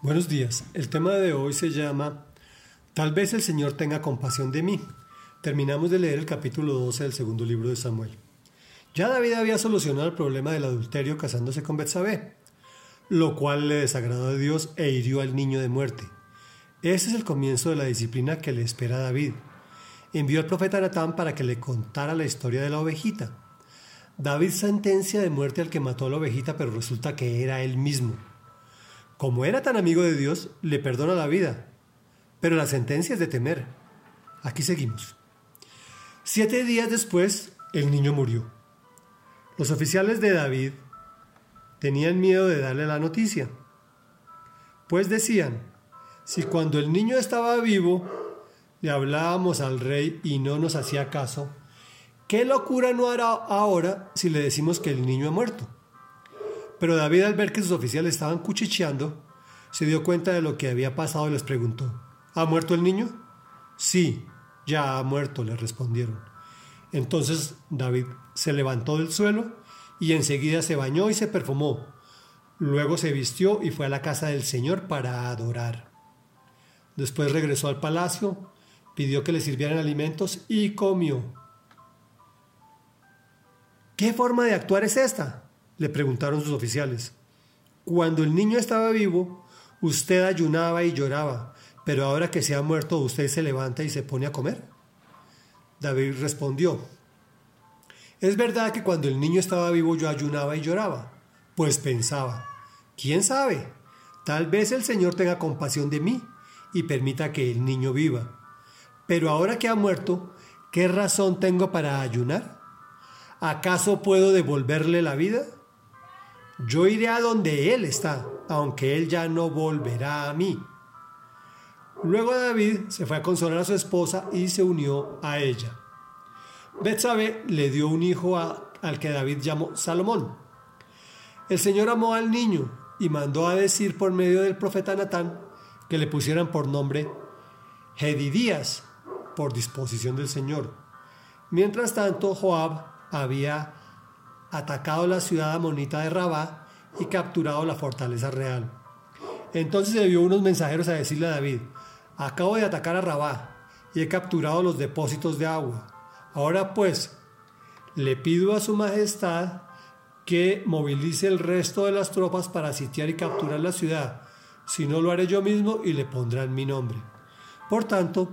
Buenos días. El tema de hoy se llama Tal vez el Señor tenga compasión de mí. Terminamos de leer el capítulo 12 del segundo libro de Samuel. Ya David había solucionado el problema del adulterio casándose con Betsabé, lo cual le desagradó a Dios e hirió al niño de muerte. Ese es el comienzo de la disciplina que le espera a David. Envió al profeta Natán para que le contara la historia de la ovejita. David sentencia de muerte al que mató a la ovejita, pero resulta que era él mismo. Como era tan amigo de Dios, le perdona la vida, pero la sentencia es de temer. Aquí seguimos. Siete días después, el niño murió. Los oficiales de David tenían miedo de darle la noticia, pues decían, si cuando el niño estaba vivo le hablábamos al rey y no nos hacía caso, ¿qué locura no hará ahora si le decimos que el niño ha muerto? Pero David al ver que sus oficiales estaban cuchicheando, se dio cuenta de lo que había pasado y les preguntó, ¿Ha muerto el niño? Sí, ya ha muerto, le respondieron. Entonces David se levantó del suelo y enseguida se bañó y se perfumó. Luego se vistió y fue a la casa del Señor para adorar. Después regresó al palacio, pidió que le sirvieran alimentos y comió. ¿Qué forma de actuar es esta? Le preguntaron sus oficiales. Cuando el niño estaba vivo, usted ayunaba y lloraba, pero ahora que se ha muerto, usted se levanta y se pone a comer. David respondió, es verdad que cuando el niño estaba vivo yo ayunaba y lloraba, pues pensaba, ¿quién sabe? Tal vez el Señor tenga compasión de mí y permita que el niño viva. Pero ahora que ha muerto, ¿qué razón tengo para ayunar? ¿Acaso puedo devolverle la vida? Yo iré a donde Él está, aunque Él ya no volverá a mí. Luego David se fue a consolar a su esposa y se unió a ella. Betsabe le dio un hijo al que David llamó Salomón. El Señor amó al niño y mandó a decir por medio del profeta Natán que le pusieran por nombre Gedidías, por disposición del Señor. Mientras tanto, Joab había atacado la ciudad amonita de Rabá y capturado la fortaleza real. Entonces envió unos mensajeros a decirle a David, acabo de atacar a Rabá y he capturado los depósitos de agua. Ahora pues, le pido a su majestad que movilice el resto de las tropas para sitiar y capturar la ciudad. Si no lo haré yo mismo y le pondrán mi nombre. Por tanto,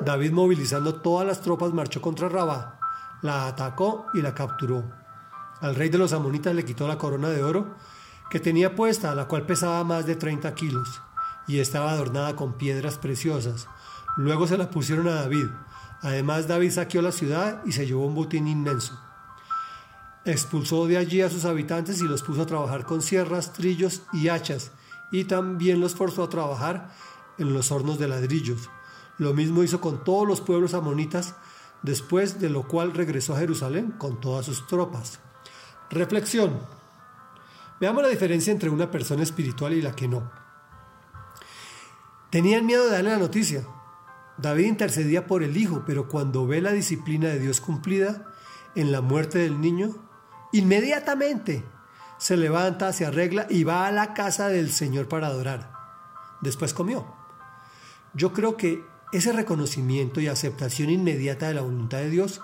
David movilizando todas las tropas marchó contra Rabá, la atacó y la capturó. Al rey de los amonitas le quitó la corona de oro que tenía puesta, la cual pesaba más de 30 kilos y estaba adornada con piedras preciosas. Luego se la pusieron a David. Además David saqueó la ciudad y se llevó un botín inmenso. Expulsó de allí a sus habitantes y los puso a trabajar con sierras, trillos y hachas, y también los forzó a trabajar en los hornos de ladrillos. Lo mismo hizo con todos los pueblos amonitas, después de lo cual regresó a Jerusalén con todas sus tropas. Reflexión. Veamos la diferencia entre una persona espiritual y la que no. Tenían miedo de darle la noticia. David intercedía por el hijo, pero cuando ve la disciplina de Dios cumplida en la muerte del niño, inmediatamente se levanta, se arregla y va a la casa del Señor para adorar. Después comió. Yo creo que ese reconocimiento y aceptación inmediata de la voluntad de Dios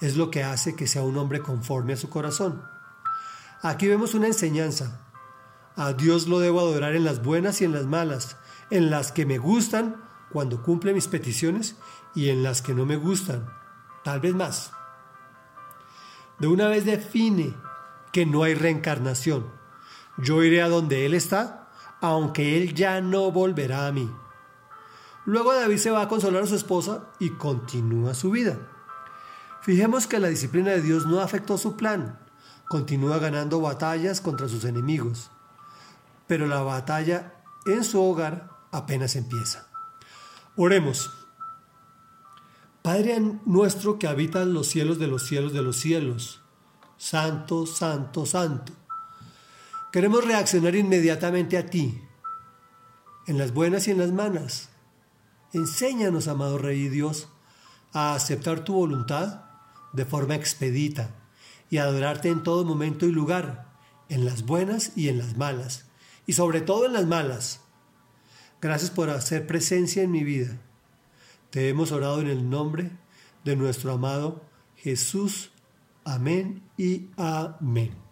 es lo que hace que sea un hombre conforme a su corazón. Aquí vemos una enseñanza. A Dios lo debo adorar en las buenas y en las malas, en las que me gustan cuando cumple mis peticiones y en las que no me gustan, tal vez más. De una vez define que no hay reencarnación. Yo iré a donde Él está, aunque Él ya no volverá a mí. Luego David se va a consolar a su esposa y continúa su vida. Fijemos que la disciplina de Dios no afectó su plan, continúa ganando batallas contra sus enemigos, pero la batalla en su hogar apenas empieza. Oremos. Padre nuestro que habita en los cielos de los cielos de los cielos, Santo, Santo, Santo. Queremos reaccionar inmediatamente a ti, en las buenas y en las malas. Enséñanos, amado Rey Dios, a aceptar tu voluntad de forma expedita, y adorarte en todo momento y lugar, en las buenas y en las malas, y sobre todo en las malas. Gracias por hacer presencia en mi vida. Te hemos orado en el nombre de nuestro amado Jesús. Amén y amén.